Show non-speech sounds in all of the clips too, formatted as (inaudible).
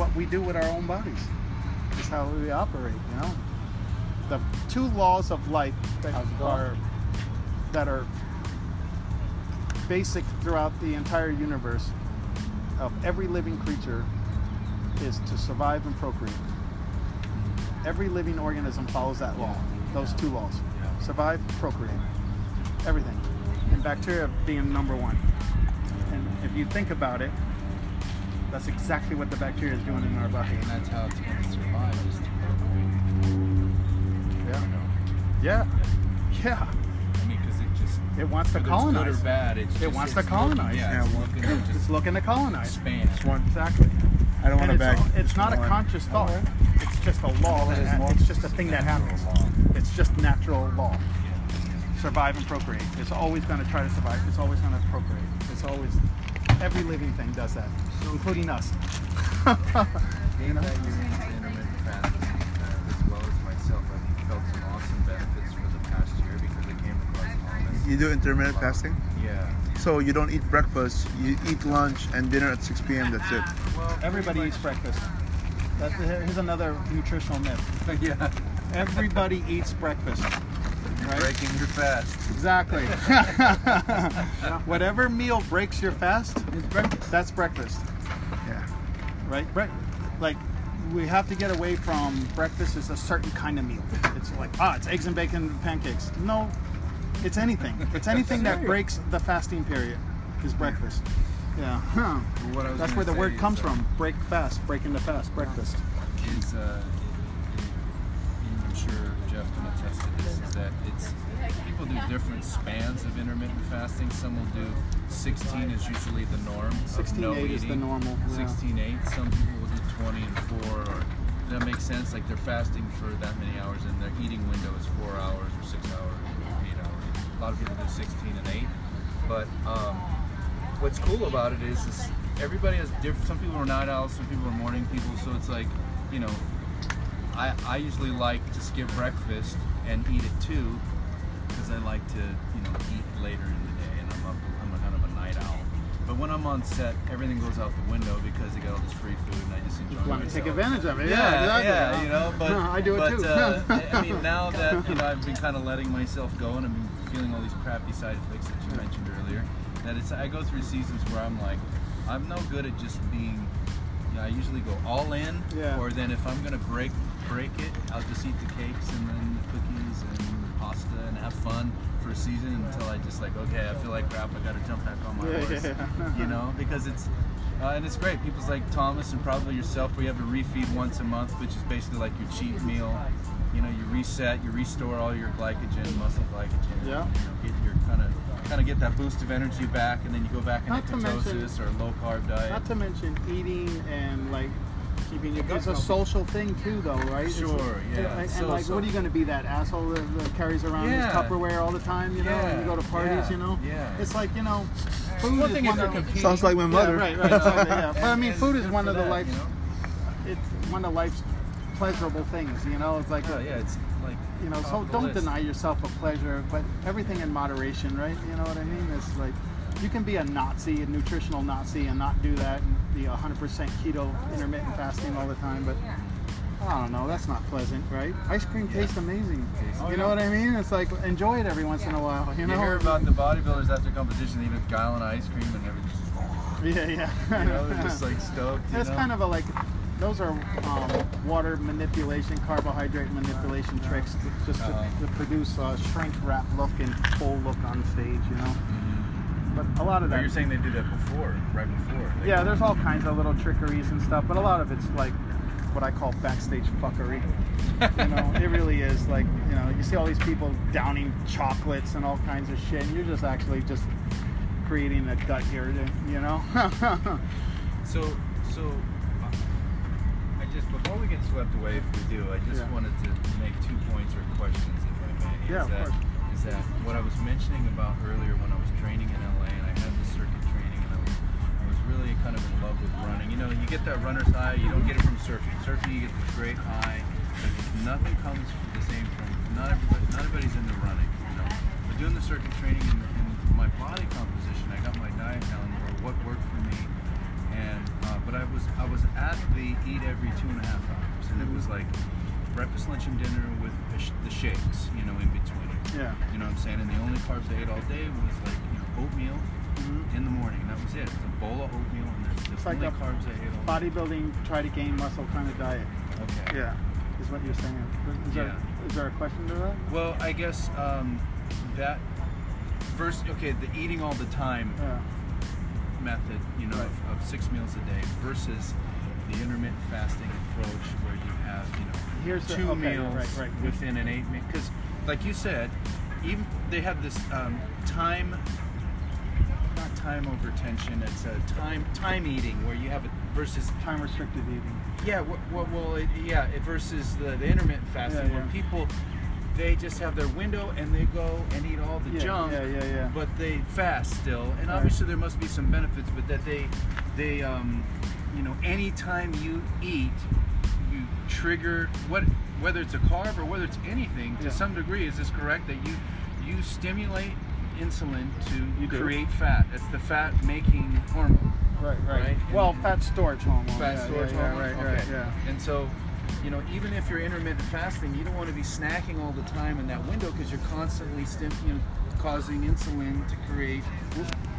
what we do with our own bodies. It's how we operate, you know. The two laws of life that How's it going? are that are basic throughout the entire universe of every living creature is to survive and procreate. Every living organism follows that law, those two laws. Survive, procreate. Everything. And bacteria being number one. And if you think about it, that's exactly what the bacteria is doing in our body. And that's how it's going to survive, is. Yeah. Yeah. Yeah. I mean, because it just It wants to whether it's colonize. good or bad, it's It wants it's to colonize. Looking, yeah, Yeah, it's looking to It's just looking to colonize. expand. Exactly. I don't want to it's, bag. all- it's not a one. conscious thought. Alright. It's just a law. Well, it that- is it's just a thing that happens. law. It's just natural law. Survive and procreate. It's always going to try to survive. It's always going to procreate. It's always every living thing does that, including us. (laughs) Being that you're intermittent fasting uh, as well as myself, I've felt some awesome benefits for the past year because I came across Thomas. You do intermittent fasting? Yeah. So you don't eat breakfast, you eat lunch and dinner at 6 p.m. That's it. Well, Everybody eats breakfast. That's, here's another nutritional myth. (laughs) yeah. Everybody eats breakfast. Right? Breaking your fast. Exactly. (laughs) Whatever meal breaks your fast is breakfast. That's breakfast, Yeah. right? Bre- like we have to get away from breakfast is a certain kind of meal. It's like ah, it's eggs and bacon pancakes. No, it's anything. It's anything that breaks the fasting period is breakfast. Yeah. Huh. Well, what I was That's where the word comes uh, from. Break fast, breaking the fast, breakfast. is, uh, I'm sure Jeff can attest to this, that different spans of intermittent fasting. Some will do 16 is usually the norm. 16 no eight is the normal, yeah. 16 8. Some people will do 20 and 4. Or does that makes sense? Like they're fasting for that many hours, and their eating window is four hours or six hours or eight hours. A lot of people do 16 and 8. But um, what's cool about it is, is everybody has different. Some people are night owls, some people are morning people. So it's like, you know, I, I usually like to skip breakfast and eat it too, because I like to, you know, eat later in the day, and I'm a, I'm a kind of a night owl. But when I'm on set, everything goes out the window because they got all this free food, and I just enjoy Want to take advantage of it? Yeah, Yeah, exactly. yeah, you know, but (laughs) I do it but, too. Uh, (laughs) I mean, now that you know, I've been kind of letting myself go, and I've been feeling all these crappy side effects that you mentioned earlier. That it's I go through seasons where I'm like, I'm no good at just being. You know, I usually go all in, Yeah. or then if I'm gonna break break it, I'll just eat the cakes and then the for a season until I just like, okay, I feel like crap. I gotta jump back on my Yeah, horse. yeah. You know, because it's uh, and it's great. People's like Thomas and probably yourself, where you have a refeed once a month, which is basically like your cheat meal. You know, you reset, you restore all your glycogen, muscle glycogen. Yeah. You know, get your kind of kind of get that boost of energy back, and then you go back into to mention- ketosis or low carb diet. Not to mention eating and like keeping your. It's a social thing too, though, right? It's- Sure, yeah. And, So- like, so- what are you going to be that asshole that, that carries around Yeah. his Tupperware all the time? You know, when you go to parties. yeah, You know, yeah. It's like you know, food One is thing one if you're of competing. Sounds like my mother. Yeah, right, right. Exactly, yeah. (laughs) But I mean, food is one of the that, life's. you know? It's one of life's pleasurable things. You know, it's like Oh, yeah, it's like you know. So don't list. deny yourself a pleasure, but everything in moderation, right? You know what I mean? It's like you can be a Nazi, a nutritional Nazi, and not do that and be 100% keto, intermittent fasting all the time. But I don't know. That's not pleasant, right? Ice cream tastes amazing. Tastes- You know what I mean? It's like enjoy it every once in a while. You know. You hear about the bodybuilders after competition eating a gallon of ice cream and everything. Yeah, yeah. You know, they're just like stoked. You That's know? kind of a like, those are um, water manipulation, carbohydrate manipulation tricks to, just to, Uh-huh. to produce a shrink wrap look and full look on stage, you know. But a lot of that, you're saying they do that before, right before. They- yeah, there's all kinds of little trickeries and stuff, but a lot of it's like what I call backstage fuckery. you know, it (laughs) really is like you know, you see all these people downing chocolates and all kinds of shit, and you're just actually just creating a gut irritant, you know. (laughs) So, so I just before we get swept away, if we do, I just Yeah. wanted to make two points or questions, if I may. Yeah, is of that, course. Is that what I was mentioning about earlier when I was training in LA really kind of in love with running. You know, you get that runner's high. You don't get it from surfing. Surfing, you get this great high. But nothing comes from the same from not everybody. Not everybody's into running. You know, but doing the circuit training and, and my body composition, I got my diet down or what worked for me and uh, but I was I was at the eat every two and a half hours, and it was like breakfast, lunch, and dinner with the, sh- the shakes, you know, in between. Yeah. You know what I'm saying? And the only carbs I ate all day was like you know, oatmeal Mhm. in the morning. And that was it. It was a bowl of oatmeal, and there's the It's like only a carbs I ate all. Bodybuilding, try to gain muscle kind of diet. Okay. Yeah, is what you're saying. Is there, Yeah. is there a question to that? Well, I guess um, that first, okay, the eating all the time Yeah. method, you know, Right. of, of six meals a day versus the intermittent fasting approach where you have, you know, Here's the- two okay, meals right, right. within an eight meal. Because, like you said, even they have this um, time, time over tension. It's a time time eating where you have it versus Time restricted eating. yeah, well, well, it, yeah, it versus the, the intermittent fasting Yeah, where yeah. people they just have their window and they go and eat all the Yeah, junk, yeah, yeah, yeah. but they fast still. And Right. obviously there must be some benefits, but that they they um, you know anytime you eat, you trigger what whether it's a carb or whether it's anything to Yeah. some degree. Is this correct that you you stimulate insulin to create fat? It's the fat making hormone. Right, right. Right? Well, And- fat storage hormone. fat yeah, storage yeah, yeah, hormone. Right, okay. right, yeah. And so, you know, even if you're intermittent fasting, you don't want to be snacking all the time in that window because you're constantly stim- you know, causing insulin to create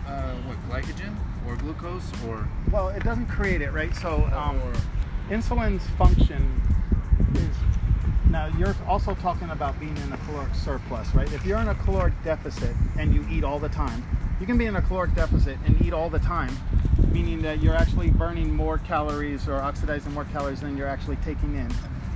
uh, what glycogen or glucose or Well, it doesn't create it, right? So, um, insulin's function is now you're also talking about being in a caloric surplus, right? If you're in a caloric deficit and you eat all the time, you can be in a caloric deficit and eat all the time, meaning that you're actually burning more calories or oxidizing more calories than you're actually taking in.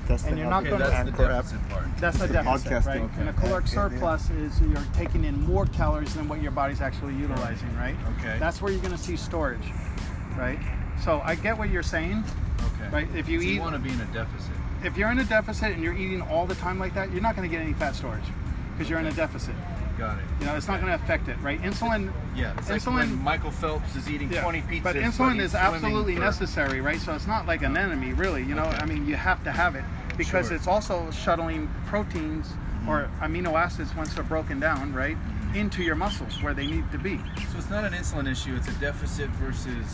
That's And the you're not okay, gonna- that's the Anchor deficit part. That's a the deficit, podcasting. right? And a Okay. caloric surplus is you're taking in more calories than what your body's actually utilizing, right? Okay. That's where you're going to see storage, right? So I get what you're saying. Okay. Right, if you So eat- you want to be in a deficit. If you're in a deficit and you're eating all the time like that, you're not going to get any fat storage because you're in a deficit. Got it. You know, it's not going to affect it, right? Insulin. Yeah, like insulin. when Michael Phelps is eating yeah, 20 pizzas. but insulin is absolutely necessary, right? So it's not like an enemy, really. You know, Okay. I mean, you have to have it because Sure. it's also shuttling proteins mm-hmm. or amino acids once they're broken down, right, mm-hmm. into your muscles where they need to be. So it's not an insulin issue. It's a deficit versus.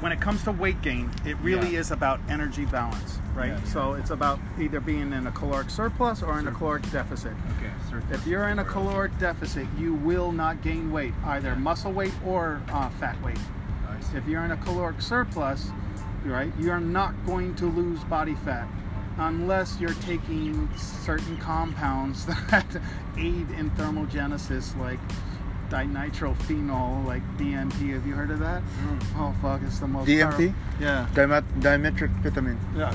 When it comes to weight gain, it really Yeah. is about energy balance, right? Yeah, yeah. So it's about either being in a caloric surplus or in a caloric deficit. Okay. surplus If you're in a caloric deficit, you will not gain weight, either muscle weight or uh, fat weight. See. If you're in a caloric surplus, right, you're not going to lose body fat unless you're taking certain compounds (laughs) that aid in thermogenesis, like dinitrophenol, like DMT. Have you heard of that? Mm. Oh fuck, it's the most. DMT? powerful- Yeah. Dimet- dimetric vitamin. Yeah.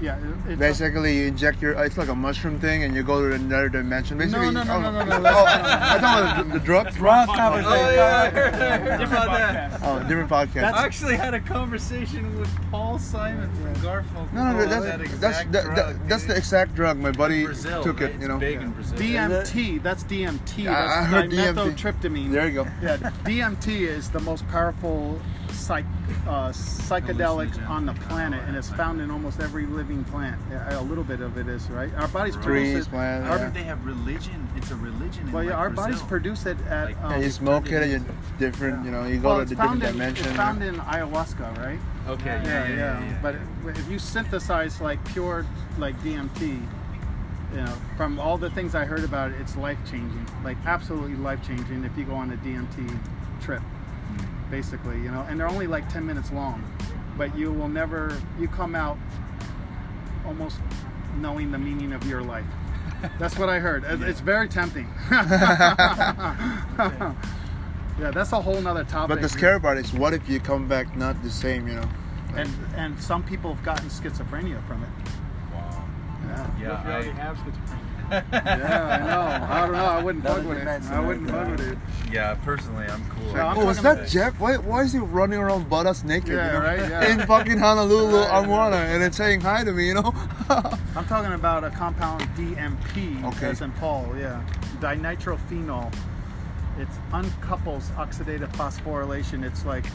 Yeah. it- It's Basically, you inject your. It's like a mushroom thing, and you go to another dimension. Basically, no, no, oh, no, no, no, Oh, let's- I thought it was the, the drug. (laughs) Wrong conversation. Oh, yeah, I heard, I heard Different podcast. Oh, different podcast. I actually had a conversation with Paul Simon from Garfunkel. no, no, about that's that that's exact that, drug, that, that's the exact drug. My buddy Brazil, took right? it. You It's know. big in Brazil. DMT. That's DMT. Yeah, I heard DMT. dimethyltryptamine. There you go. Yeah, DMT is the most powerful psych, uh, psychedelic on the planet, and it's found in almost every living plant. A little bit of it is right. Our bodies produce it. plants. How yeah. did they have religion? It's a religion. In Well, yeah, like our Brazil. bodies produce it at. Like- Um, And you smoke it, and you different. You know, you go well, to it's the different in, dimension. It's found in ayahuasca, right? Okay, yeah, yeah, yeah. yeah, But if you synthesize like pure like DMT, you know, from all the things I heard about it, it's life changing, like absolutely life changing. If you go on a DMT trip. Basically, you know, and they're only like ten minutes long, but you will never, you come out almost knowing the meaning of your life. (laughs) That's what I heard. It- It's very tempting. (laughs) yeah, that's a whole nother topic. but the scary part is, what if you come back not the same? You know. and and some people have gotten schizophrenia from it. Wow. Yeah. Yeah, What if you already I, have schizophrenia? Yeah, I know. I don't know. I wouldn't Another fuck with it. I wouldn't right fuck with it. yeah. Personally, I'm cool. So I'm oh, was that Jeff? Why, why is he running around butt ass naked? Yeah, you know? right, yeah. In fucking Honolulu, Right, Armwana, right. and it's saying hi to me. You know. (laughs) I'm talking about a compound DNP, Okay. as in Paul. Yeah, dinitrophenol. It uncouples oxidative phosphorylation. It's like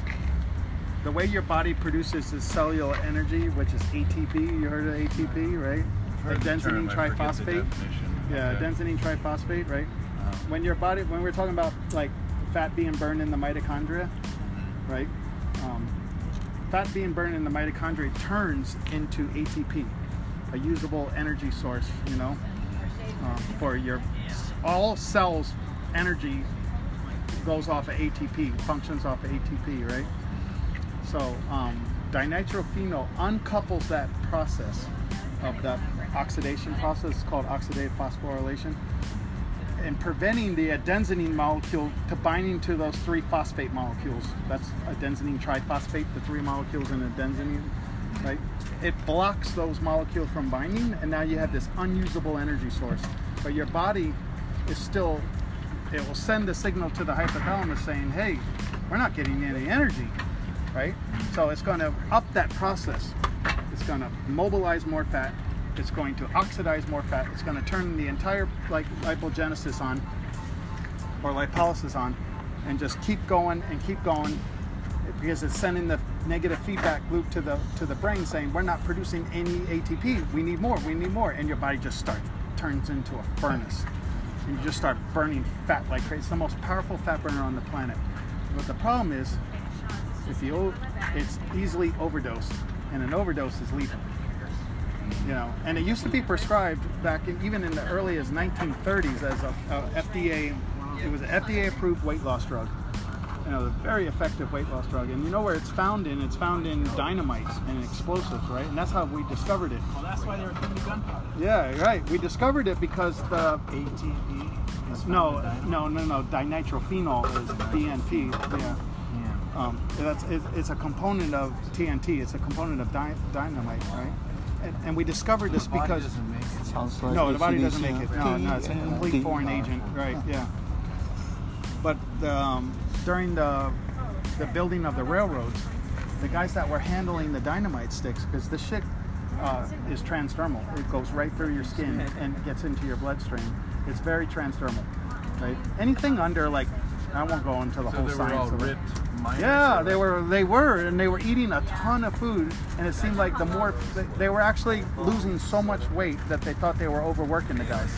the way your body produces is cellular energy, which is ATP. You heard of ATP, right? Heard the Adenosine term, triphosphate. Yeah, Okay. adenosine triphosphate, right? Uh-huh. when your body when we're talking about like fat being burned in the mitochondria right um, fat being burned in the mitochondria turns into atp a usable energy source. You know, uh, for your all cells energy goes off of ATP, functions off of ATP, right? So um, dinitrophenol uncouples that process of that oxidation process called oxidative phosphorylation and preventing the adenosine molecule to binding to those three phosphate molecules. That's adenosine triphosphate, the three molecules in adenosine, right? It blocks those molecules from binding, and now you have this unusable energy source. But your body is still, it will send a signal to the hypothalamus saying, hey, we're not getting any energy, right? So it's going to up that process. It's going to mobilize more fat, it's going to oxidize more fat. It's going to turn the entire like lipogenesis on or lipolysis on and just keep going and keep going because it's sending the negative feedback loop to the to the brain saying we're not producing any ATP. We need more. We need more and your body just starts turns into a furnace. And you just start burning fat like crazy. It's the most powerful fat burner on the planet. But the problem is if you it's easily overdosed and an overdose is lethal you know and it used to be prescribed back in, even in the early as 1930s as a, a fda it was an fda approved weight loss drug you know a very effective weight loss drug and you know where it's found in it's found in dynamites and explosives right and that's how we discovered it Well, that's why they were putting the gunpowder. yeah right we discovered it because the ATP. is no no no no dinitrophenol is dnt yeah Yeah. um, that's it, it's a component of TNT. It's a component of dy- dynamite, right? And, and we discovered this The body because doesn't make it. Sounds like no, the body doesn't make it. No, no, it's a complete foreign agent, right? Yeah. But um, during the the building of the railroads, the guys that were handling the dynamite sticks, because this shit uh, is transdermal. It goes right through your skin and gets into your bloodstream. It's very transdermal, right? Anything under like, I won't go into the So whole they were science all of it. ripped. Minus Yeah, they were. They were, and they were eating a ton of food, and it seemed like the more they- they were actually losing so much weight that they thought they were overworking the guys,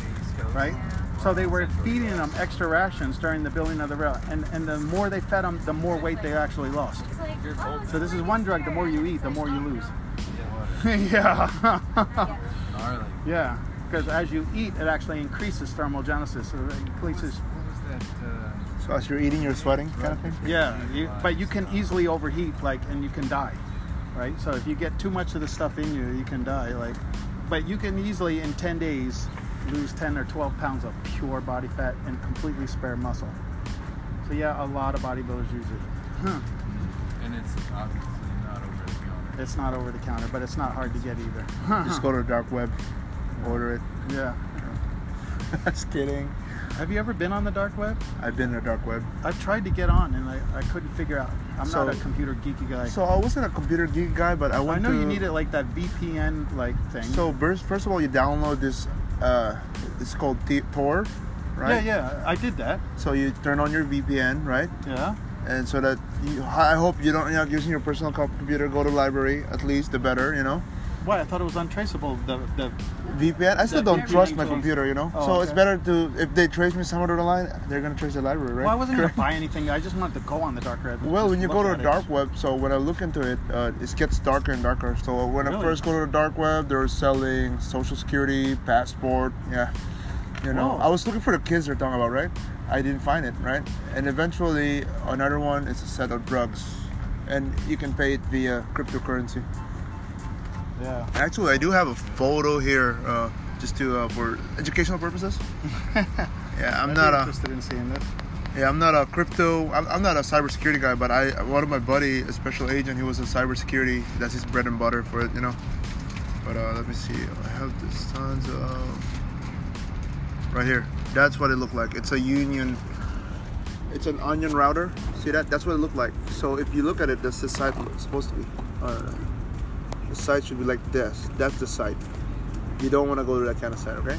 right? So they were feeding them extra rations during the building of the rail, and and the more they fed them, the more weight they actually lost. So this is one drug. The more you eat, the more you lose. (laughs) yeah, yeah. Because as you eat, it actually increases thermogenesis. So it increases. What was that? Uh, So as you're eating, you're sweating, kind of thing. Yeah, you, but you can easily overheat, like, and you can die, right? So if you get too much of the stuff in you, you can die, like. But you can easily, in 10 days, lose 10 or 12 pounds of pure body fat and completely spare muscle. So yeah, a lot of bodybuilders use it. Huh. and it's obviously not over the counter. It's not over the counter, but it's not hard to get either. Just go to the dark web, order it. yeah. (laughs) Just kidding. Have you ever been on the dark web? I've been in the dark web. I've tried to get on and I, I couldn't figure out. I'm not a computer geeky guy. So I wasn't a computer geek guy, but I went. I know to. you needed like that VPN like thing. So first, first of all, you download this. Uh, it's called T- Tor, right? yeah, yeah, I did that. So you turn on your VPN, right? Yeah. And so that you, I hope you don't, you're not using your personal computer. Go to library, at least the better, you know. Why? I thought it was untraceable. The the VPN. I still The don't trust my computer, you know. Oh, so it's better to if they trace me somewhere to the line, they're gonna trace the library, right? well, I wasn't (laughs) Correct? gonna buy anything. I just wanted to go on the dark web. Well, when you go to the it. dark web, so when I look into it, uh, it gets darker and darker. So when I first go to the dark web, they were selling social security, passport, yeah. You know, Whoa. I was looking for the kids they're talking about, right? I didn't find it, right? And eventually, another one is a set of drugs, and you can pay it via cryptocurrency. Yeah. Actually, I do have a photo here, uh, just to uh, for educational purposes. (laughs) yeah, I'm I'd not be a interested in seeing this. yeah, I'm not a crypto. I'm, I'm not a cybersecurity guy, but I one of my buddy, a special agent, he was a cybersecurity. That's his bread and butter for it, you know. But uh, let me see. I have this tons of right here. That's what it looked like. It's a Union. It's an onion router. See that? That's what it looked like. So if you look at it, that's the site supposed to be. Uh, the site should be like this. That's the site. You don't want to go to that kind of site, okay?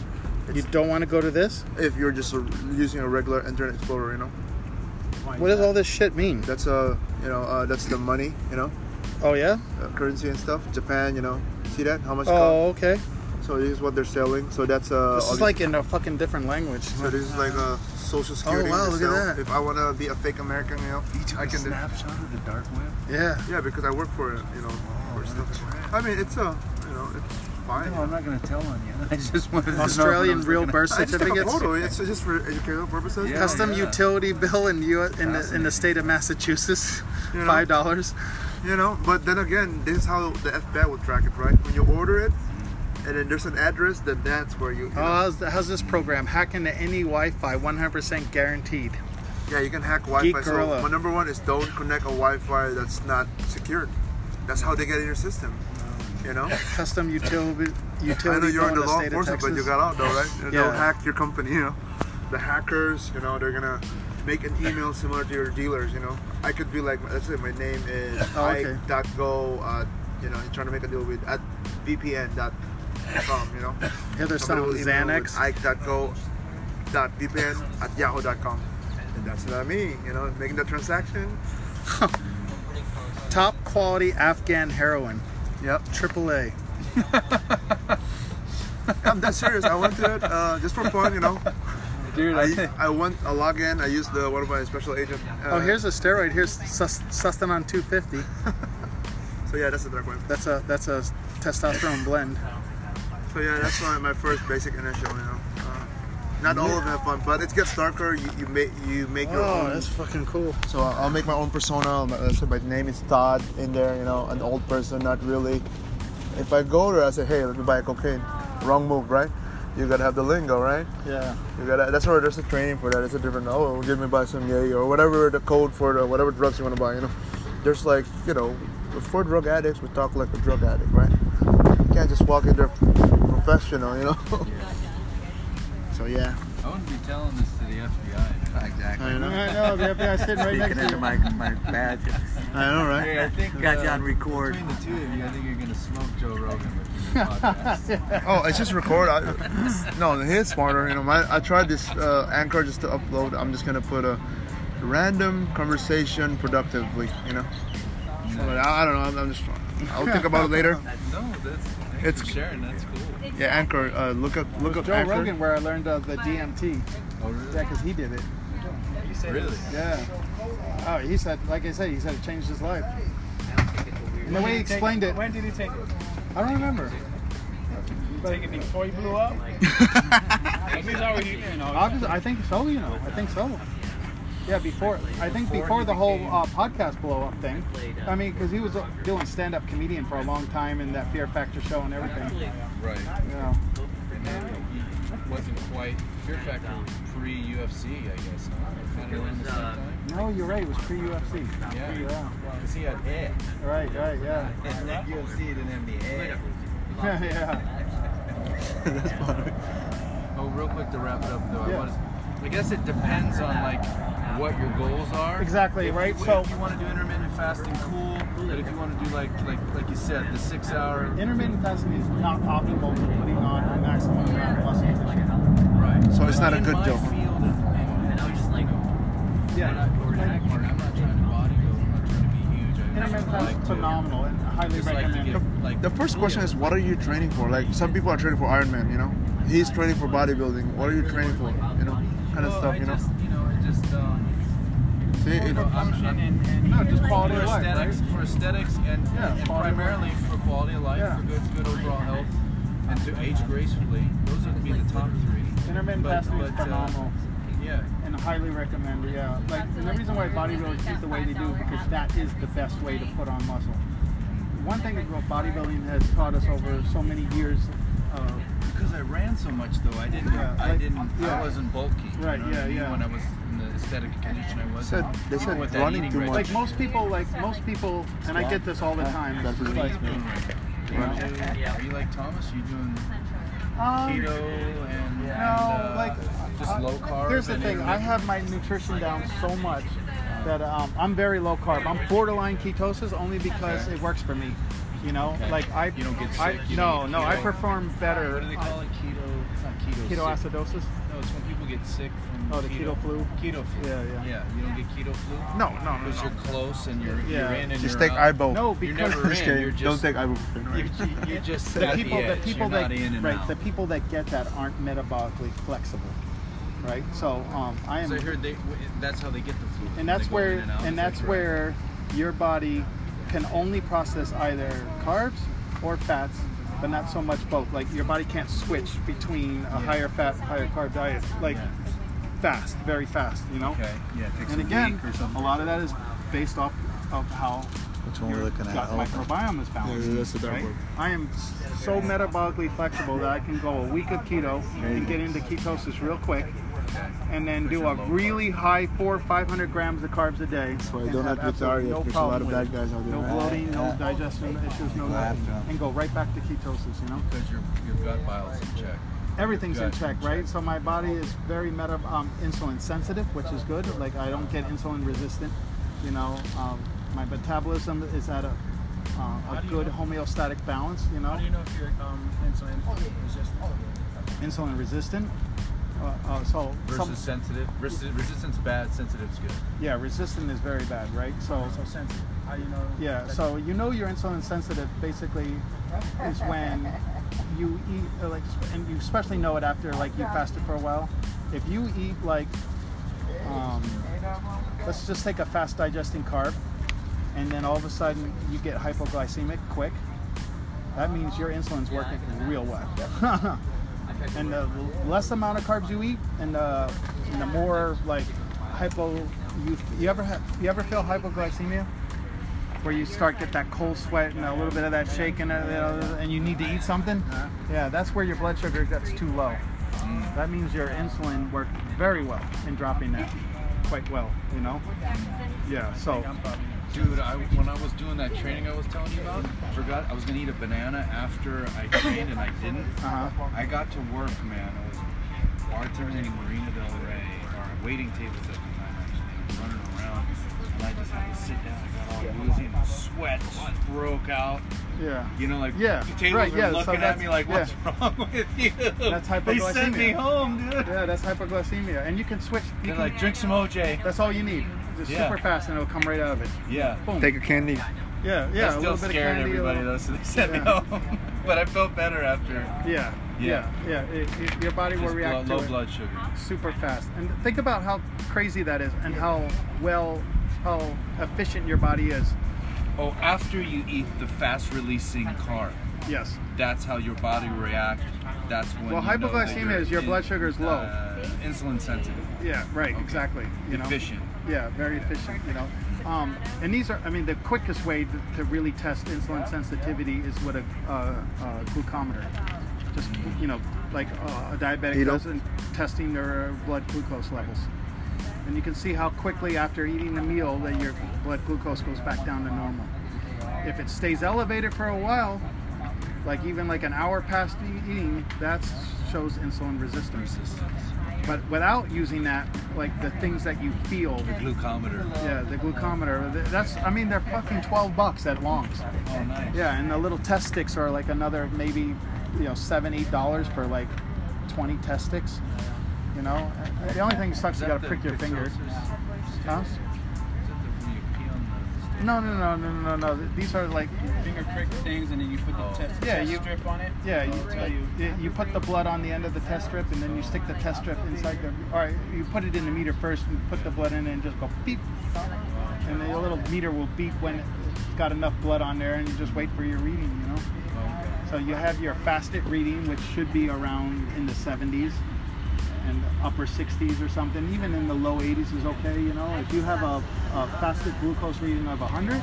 You don't want to go to this? If you're just a, using a regular Internet Explorer, you know. What does all this shit mean? That's uh, you know, uh, that's the money, you know, Oh yeah. uh, currency and stuff. Japan, you know, see that? How much? Oh okay. So this is what they're selling. So that's uh. This is like in a fucking different language. So this is like a social security. Oh wow, look at that. If I want to be a fake American, you know, I can. snapshot of the dark web. Yeah. Yeah, because I work for it, you know, for stuff. I mean, it's a, you know, it's fine. No, I'm not gonna tell on you. (laughs) I just wanted to know what I Australian was real birth I just took a certificates. photo. It's just for educational purposes. Yeah. Custom yeah. utility bill in U- in the, in the state of Massachusetts, You know? five dollars. You know, but then again, this is how the FBI will track it, right? When you order it, and then there's an address, then that's where you. you Oh, know, how's, how's this program? Hack into any Wi-Fi, 100% guaranteed. yeah, you can hack Wi-Fi. Geek So Gorilla. my number one is don't connect a Wi-Fi that's not secured. That's how they get in your system. You know. Custom utility I utility know you're in the law enforcement, but you got out though, right? (laughs) Yeah. They'll hack your company. You know, the hackers. You know, they're gonna make an email similar to your dealers. You know, I could be like, let's say my name is Oh, okay. Ike.go. Uh, you know, trying to make a deal with at VPN.com. You know. (laughs) Here they're Somebody selling will email with Xanax. Ike.go.vpn at yahoo.com. And that's not me, you know, making the transaction. (laughs) Top quality Afghan heroin, Yep. AAA. (laughs) I'm that serious. I went to it uh, just for fun, you know. Dude, I, I went a login. I used the one of my special agent. Uh, Oh, here's a steroid. Here's Sus- Sustanon 250. (laughs) So yeah, that's the dark one. That's a that's a testosterone blend. So yeah, that's my, my first basic initial, you know. Uh, not all of them fun, but it gets darker. You, you make you make your Oh, own. that's fucking cool. So I'll make my own persona. My, let's say my name is Todd in there, you know, an old person, not really. If I go there, I say, hey, let me buy a cocaine. Wrong move, right? You gotta have the lingo, right? Yeah. You gotta. That's where there's a training for that. It's a different. Oh, give me buy some yay or whatever the code for the whatever drugs you want to buy. You know, there's like you know, for drug addicts, we talk like a drug addict, right? You can't just walk in there professional, you know. So yeah. I wouldn't be telling this to the FBI. Exactly. I know. (laughs) I know the FBI sitting right next Speaking to into you. my, my badge. (laughs) I know, right? Hey, I think Got you uh, on record. Between the two of you, I think you're gonna smoke Joe Rogan with your (laughs) podcast. Oh, it's just record. I, no, he's smarter. You know, my, I tried this uh, Anchor just to upload. I'm just gonna put a random conversation productively. You know. So, I, I don't know. I'm, I'm just. I'll think about it later. No, that's thanks It's- for sharing. That's cool. Yeah, Anchor. Uh, look up. Look up Joe Anchor. Rogan, where I learned uh, the DMT. Oh, really? Yeah, because he did it. Really? Yeah. Oh, he said, like I said, he said it changed his life. And the way he explained it, When did he take it? I don't remember. Take it before he blew up? (laughs) Like, he's already, you know. I think so. You know, I think so. Yeah, before I think before the whole uh, podcast blow up thing. I mean, because he was uh, doing stand up comedian for a long time in that Fear Factor show and everything. Right. Yeah. And then he wasn't quite Fear Factor pre UFC, I guess. Huh? Kind of around the same time. No, you're right. It was pre UFC. Yeah. Yeah. Because he had air. Right. Right. Yeah. And that UFC didn't have the air. (laughs) Yeah. (laughs) yeah. Oh, real quick to wrap it up though, Yeah. I, was, I guess it depends on like what your goals are. Exactly, If right? You, So- if you want to do intermittent fasting, cool. But if you want to do like like like you said, the six hour. Intermittent fasting is not optimal for putting on a maximum amount of muscle. Right. So it's not a good deal. Field and, and, and, Yeah. I'm not, I'm not trying to bodybuild. I'm not trying to be huge. I Intermittent just fasting like is to- phenomenal and highly Just like get, like, The first question is, what are you training for? Like some people are training for Ironman, you know. He's training for bodybuilding. What are you training for? You know, kind of stuff. You know. Just, you know, I just. Um, See, you it, know, I'm, I'm, No, just quality for of life, aesthetics, right? for aesthetics, and, Yeah, and primarily for quality of life, Yeah. for good, good overall health, and to age gracefully. Those would be the top three. Intermittent But- fasting is uh, phenomenal Yeah. and highly recommended. Yeah, like and the reason why bodybuilders eat the way they do is because that is the best way to put on muscle. One thing that bodybuilding has taught us over so many years. Uh, Because I ran so much though, I didn't, Yeah, I didn't, yeah. I wasn't bulky. you Right, know what I yeah, mean? yeah. When I was in the aesthetic condition I was. said- they said with running eating too regimen. like most people, like most people, and I get this all the time. That's It's what like, it is, Do you, are you like Thomas? You doing um, keto and, No, and uh, like just uh, low carb? Here's the thing: I have my nutrition down so much that um, I'm very low carb. I'm borderline ketosis only because Okay. it works for me. You know, Okay. like I You don't get sick, you no, no, get I perform better. What do they call it? Keto? It's not keto. Keto sick. acidosis? No, it's when people get sick from Oh, the keto flu? Keto flu. Yeah, yeah. Yeah, you don't get keto flu No, no, no, because no. you're close and you're Yeah. you're in and just you're take out. ibo. No, You're because never in. You're just, Don't just take ibuprofen. you, you, you're (laughs) just the at people, the, the edge. people you're that not in and right, out. the people that get that aren't metabolically flexible, right? So um, I am, So I heard they, that's how they get the flu. and that's where and, and that's correct? where your body can only process either carbs or fats but not so much both. Like your body can't switch between a higher fat, higher carb diet, like fast, very fast. You know. Okay. Yeah. It takes And a again, week or something. a lot of that is based off of how Which one we're your looking at? gut microbiome is balanced. Yeah, that's the dark right? one. I am so metabolically flexible that I can go a week of keto and get into ketosis real quick, and then do a really high four, five hundred grams of carbs a day. That's why I don't have to absolutely retard no it. There's a lot of bad guys out there. No Right. bloating, no Yeah. digestion issues, no nothing, and go right back to ketosis. You know Because your your gut bios in check. Everything's in check, right? So my body is very meta um, insulin sensitive, which is good. Like I don't get insulin resistant. You know, um, my metabolism is at a uh, a good know? homeostatic balance. You know, How do you know if you're um, insulin resistant? insulin resistant. Uh, uh, so Versus some, sensitive. Resi- resistance bad. Sensitive's good. yeah, resistant is very bad, right? So So sensitive. How do you know? Yeah, so you know you're insulin sensitive basically is when you eat uh, like and you especially know it after like you fasted for a while. If you eat like um, let's just take a fast digesting carb and then all of a sudden you get hypoglycemic quick, that means your insulin's working real well. (laughs) and the less amount of carbs you eat and the, and the more like hypo you you ever have you ever feel hypoglycemia where you start get that cold sweat and a little bit of that shaking and, you know, and you need to eat something uh-huh. yeah that's where your blood sugar gets too low mm. that means your insulin worked very well in dropping that quite well you know yeah so Dude, I, when I was doing that training I was telling you about, I forgot I was gonna eat a banana after I trained and I didn't. uh-huh. I got to work, man. I was bartending in Marina Del Rey, or waiting tables at I just had to sit down. I got all woozy and sweat just broke out. yeah You know, like Yeah, the tables right, are yeah, so looking at me like, "What's wrong with you?" That's hypoglycemia. They sent me home, dude. yeah that's hypoglycemia and you can switch you They're can, like, "Drink some OJ." that's all you need just Yeah. super fast and it'll come right out of it Yeah. boom Take a candy. yeah yeah I a still little bit of scared candy everybody though, so they sent me home. (laughs) but I felt better after. Yeah, yeah, yeah. It, it, your body will react low to it blood sugar. super fast. And think about how crazy that is, and how well, how efficient your body is. Oh, after you eat the fast releasing carb, Yes. that's how your body reacts. That's when. Well, you hypoglycemia you're is your blood sugar is low. uh, insulin sensitive. Yeah. Right. Okay. Exactly. You know. Efficient. Yeah. Very efficient. You know. Um, and these are, I mean, the quickest way to, to really test insulin sensitivity is with a, uh, uh glucometer. Just you know, like uh, a diabetic does in testing their blood glucose levels. And you can see how quickly after eating the meal that your blood glucose goes back down to normal. If it stays elevated for a while, like even like an hour past eating, that shows insulin resistance. Resistance. But without using that, like the things that you feel, The glucometer. yeah, the glucometer, that's, I mean, they're fucking 12 bucks at Longs. Oh, nice. Yeah, and the little test sticks are like another maybe, you know, seven, eight dollars for like 20 test sticks. Know, the only thing that sucks Is you gotta prick your finger. Huh? Is that the when you pee on the No, no, no, no, no, no. These are like, finger prick things and then you put the Oh. test, Yeah, test you- strip on it. yeah, you, It'll you. you, you put the blood on the end of the test strip and then you stick the test strip inside the, all right, you put it in the meter first and put the blood in it and just go beep. And the little meter will beep when it's got enough blood on there and you just wait for your reading, you know? So you have your fasted reading, which should be around in the 70s and upper 60s or something. Even in the low 80s is okay, you know. If you have a, a fasted glucose reading of 100,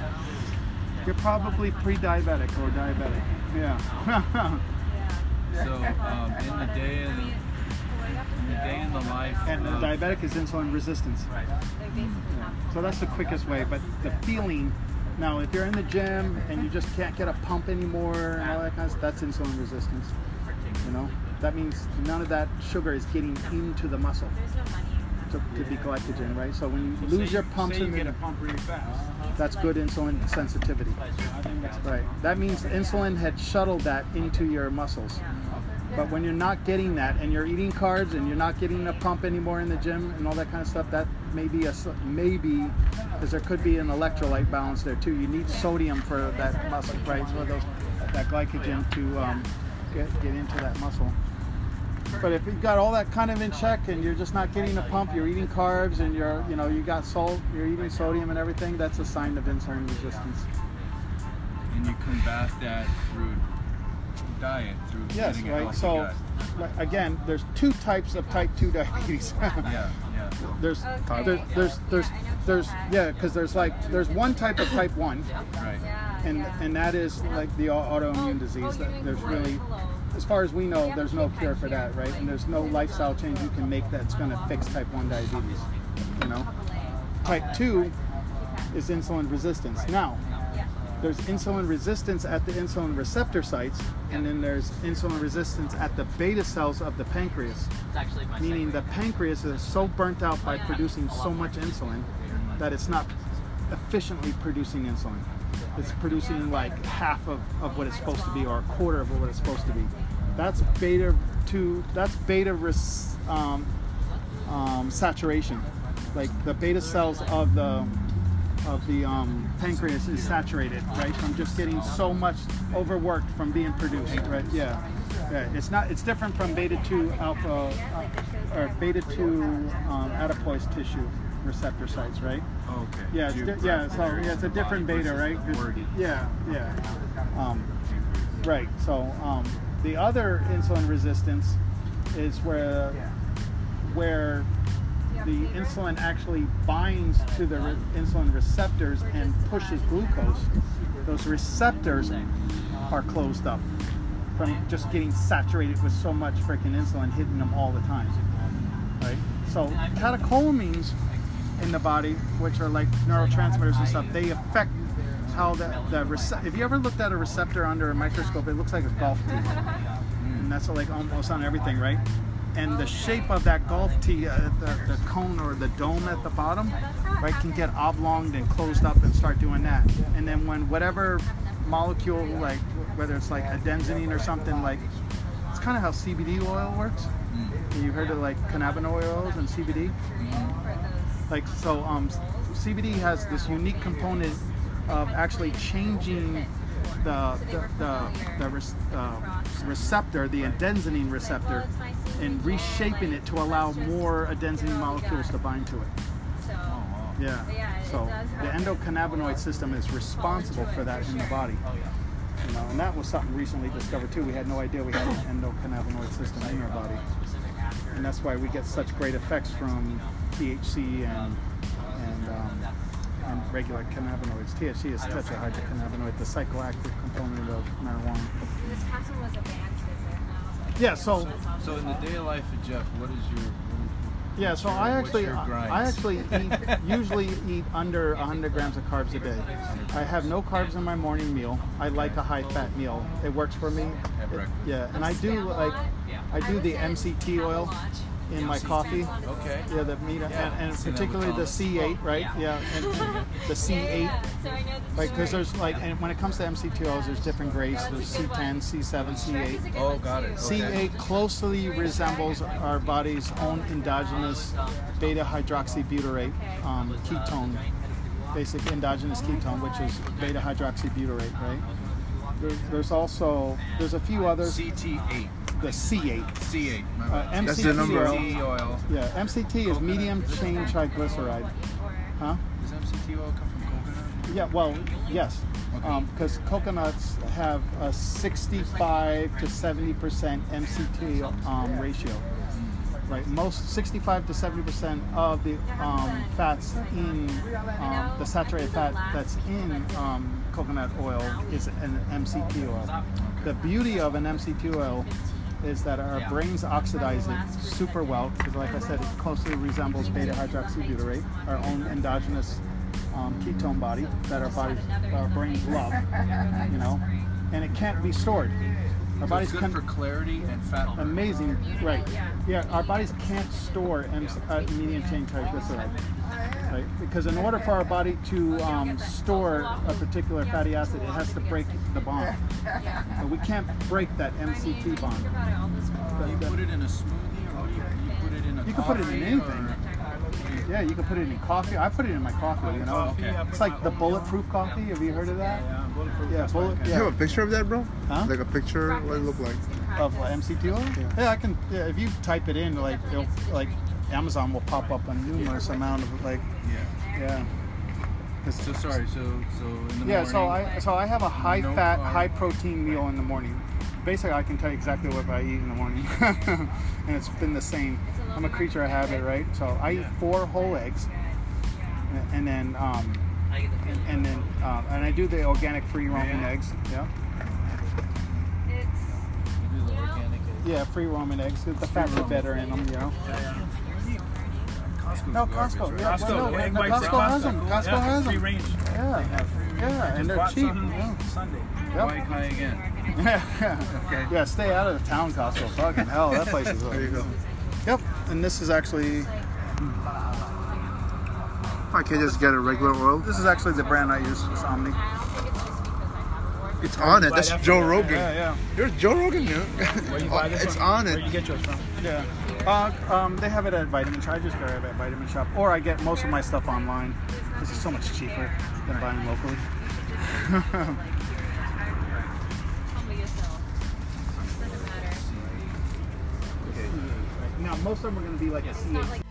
you're probably pre-diabetic or diabetic. Yeah. (laughs) So, um, in the day in the day in the life and the diabetic is insulin resistance. Right. So that's the quickest way. But the feeling, now if you're in the gym and you just can't get a pump anymore and all that kind of stuff, that's insulin resistance. You know, that means none of that sugar is getting into the muscle to, to be glycogen, right? So when you lose Say- your pumps say you in get a pump really fast. that's good insulin sensitivity. I think that's Right. That means insulin had shuttled that into your muscles. But when you're not getting that and you're eating carbs and you're not getting a pump anymore in the gym and all that kind of stuff, that may be a s- maybe because there could be an electrolyte balance there too. You need sodium for that muscle, right? For those that glycogen to um, get get into that muscle. But if you've got all that kind of in check and you're just not getting a pump, you're eating carbs and you're you know you got salt, you're eating sodium and everything, that's a sign of insulin resistance. and you combat that through diet through Yes, getting a right. So, gut. again, there's two types of type two (laughs) diabetes. Yeah, yeah. there's, Okay. there, there's, there's, there's, yeah, because there's like, there's one type of type one, Right. and and that is like the au- autoimmune disease. That there's really, as far as we know, there's no cure for that, right? And there's no lifestyle change you can make that's going to fix type one diabetes. You know, type two is insulin resistance. Now, there's insulin resistance at the insulin receptor sites, and then there's insulin resistance at the beta cells of the pancreas. Meaning the pancreas is so burnt out by producing so much insulin that it's not efficiently producing insulin. It's producing like half of, of what it's supposed to be or a quarter of what it's supposed to be. That's beta two. That's beta res, um, um, saturation. Like the beta cells of the of the um, pancreas is saturated, right? From just getting so much overworked from being produced, right? Yeah, yeah. It's not. It's different from beta two alpha uh, or beta two um, adipose tissue receptor sites, right? Okay. Yeah, it's di- yeah. So yeah, it's a different beta, right? 'Cause-. Yeah, yeah. Um, right. So um, the other insulin resistance is where where the insulin actually binds to the re- insulin receptors and pushes glucose. Those receptors are closed up from just getting saturated with so much freaking insulin hitting them all the time. Right? So catecholamines in the body, which are like neurotransmitters and stuff, they affect how the, the rece- if you ever looked at a receptor under a microscope, it looks like a golf tee. And that's like almost on everything, right? And the shape of that golf tee, uh, the, the cone or the dome at the bottom, right, can get oblonged and closed up and start doing that. And then when whatever molecule, like whether it's like adenosine or something, like it's kind of how CBD oil works. You heard of like cannabinoid oils and CBD? Like so um, CBD has this unique component of actually changing the the, the, the res, uh, receptor, the adenosine receptor, and reshaping it to allow more adenosine molecules to bind to it. Yeah. So the endocannabinoid system is responsible for that in the body. You know, and that was something recently discovered too. We had no idea we had an endocannabinoid system in our body, and that's why we get such great effects from THC and and um, and regular cannabinoids. THC is tetrahydrocannabinoid, the psychoactive component of marijuana. This castle was a band's visit. Yeah. So So in the day of life of Jeff, what is your yeah. So I actually I actually eat (laughs) usually eat under 100 grams of carbs a day. I have no carbs in my morning meal. I like a high fat meal. It works for me. It- yeah, and I do like I do the MCT oil in my coffee. Okay. Yeah, the meat, and, and particularly the C8, right? Yeah, and (laughs) the C8, So I know the right? Because there's like, and when it comes to MCT oils, there's different grades. There's C10, C7, C8. Oh, got it. Okay. C8 closely resembles our body's own endogenous beta hydroxybutyrate um, ketone, basic endogenous ketone, which is beta hydroxybutyrate, right? There, there's also there's a few others. CT8, The C8, C8. Uh, bad. That's the number. oil. MCT oil. Yeah, MCT is medium chain triglyceride. Huh? Does MCT oil come from coconut? Yeah, well, yes. Because coconuts have a 65 to 70% MCT um, ratio. Right, most 65 to 70 percent of the um, fats in um, the saturated fat that's in um, coconut oil is an MCT oil. The beauty of an MCT oil is that our brains oxidize it super well because, like I said, it closely resembles beta hydroxybutyrate, our own endogenous um, ketone body that our bodies, our brains love. You know, and it can't be stored. Our So bodies it's good can for clarity and fat amazing, right? Yeah, our bodies can't store M- uh, medium chain triglyceride, right? Because in order for our body to um, store a particular fatty acid, it has to break the bond. And we can't break that MCT bond. Do you put it in a smoothie or do you, you put it in a You can put it in anything. Yeah, you can put it in coffee. I put it in my coffee. You know, Okay. it's like the bulletproof coffee. Have you heard of that? Yeah, bulletproof. Yeah, that's what I You have a picture of that, bro? Huh? Like a picture? What it look like? of uh, MCT oil. Yeah, I can. Yeah, if you type it in, like, it'll, like Amazon will pop up a numerous amount of like, Yeah. yeah. 'Cause- So sorry. So so in the Yeah, morning. so I so I have a high no fat, carb. high protein meal in the morning. basically I can tell you exactly what I eat in the morning, (laughs) and it's been the same. I'm a creature of habit, right? So I eat four whole eggs, and- and then um, and, and then uh, and I do the organic free roaming eggs. Yeah, It's You do the organic egg. yeah, free roaming eggs. The fats are better in them, you know. Costco's No, Costco, right? yeah. Costco, Well, no, egg no, whites at Costco has them. Costco yeah, has free them. range. Yeah, yeah, and they're cheap. Yeah. Sunday. Yep. Why high again? (laughs) yeah, yeah. Stay out of the town, Costco. Fucking hell, that place is. There you go. Yep, and this is actually hmm. I can't just get a regular oil. this is actually the brand I use. It's Omni. I don't think it's just because I have a work. It's Onnit. That's Joe. Rogan. Yeah, yeah, You're Joe Rogan, man. Where you (laughs) buy this it's from? on Where you it. get yours from? yeah. Uh, um, they have it at Vitamin Shoppe. I just grab it at Vitamin Shoppe, or I get most of my stuff online. This is so much cheaper than buying locally. Humble (laughs) yourself. Doesn't matter. now, most of them are going to be like a like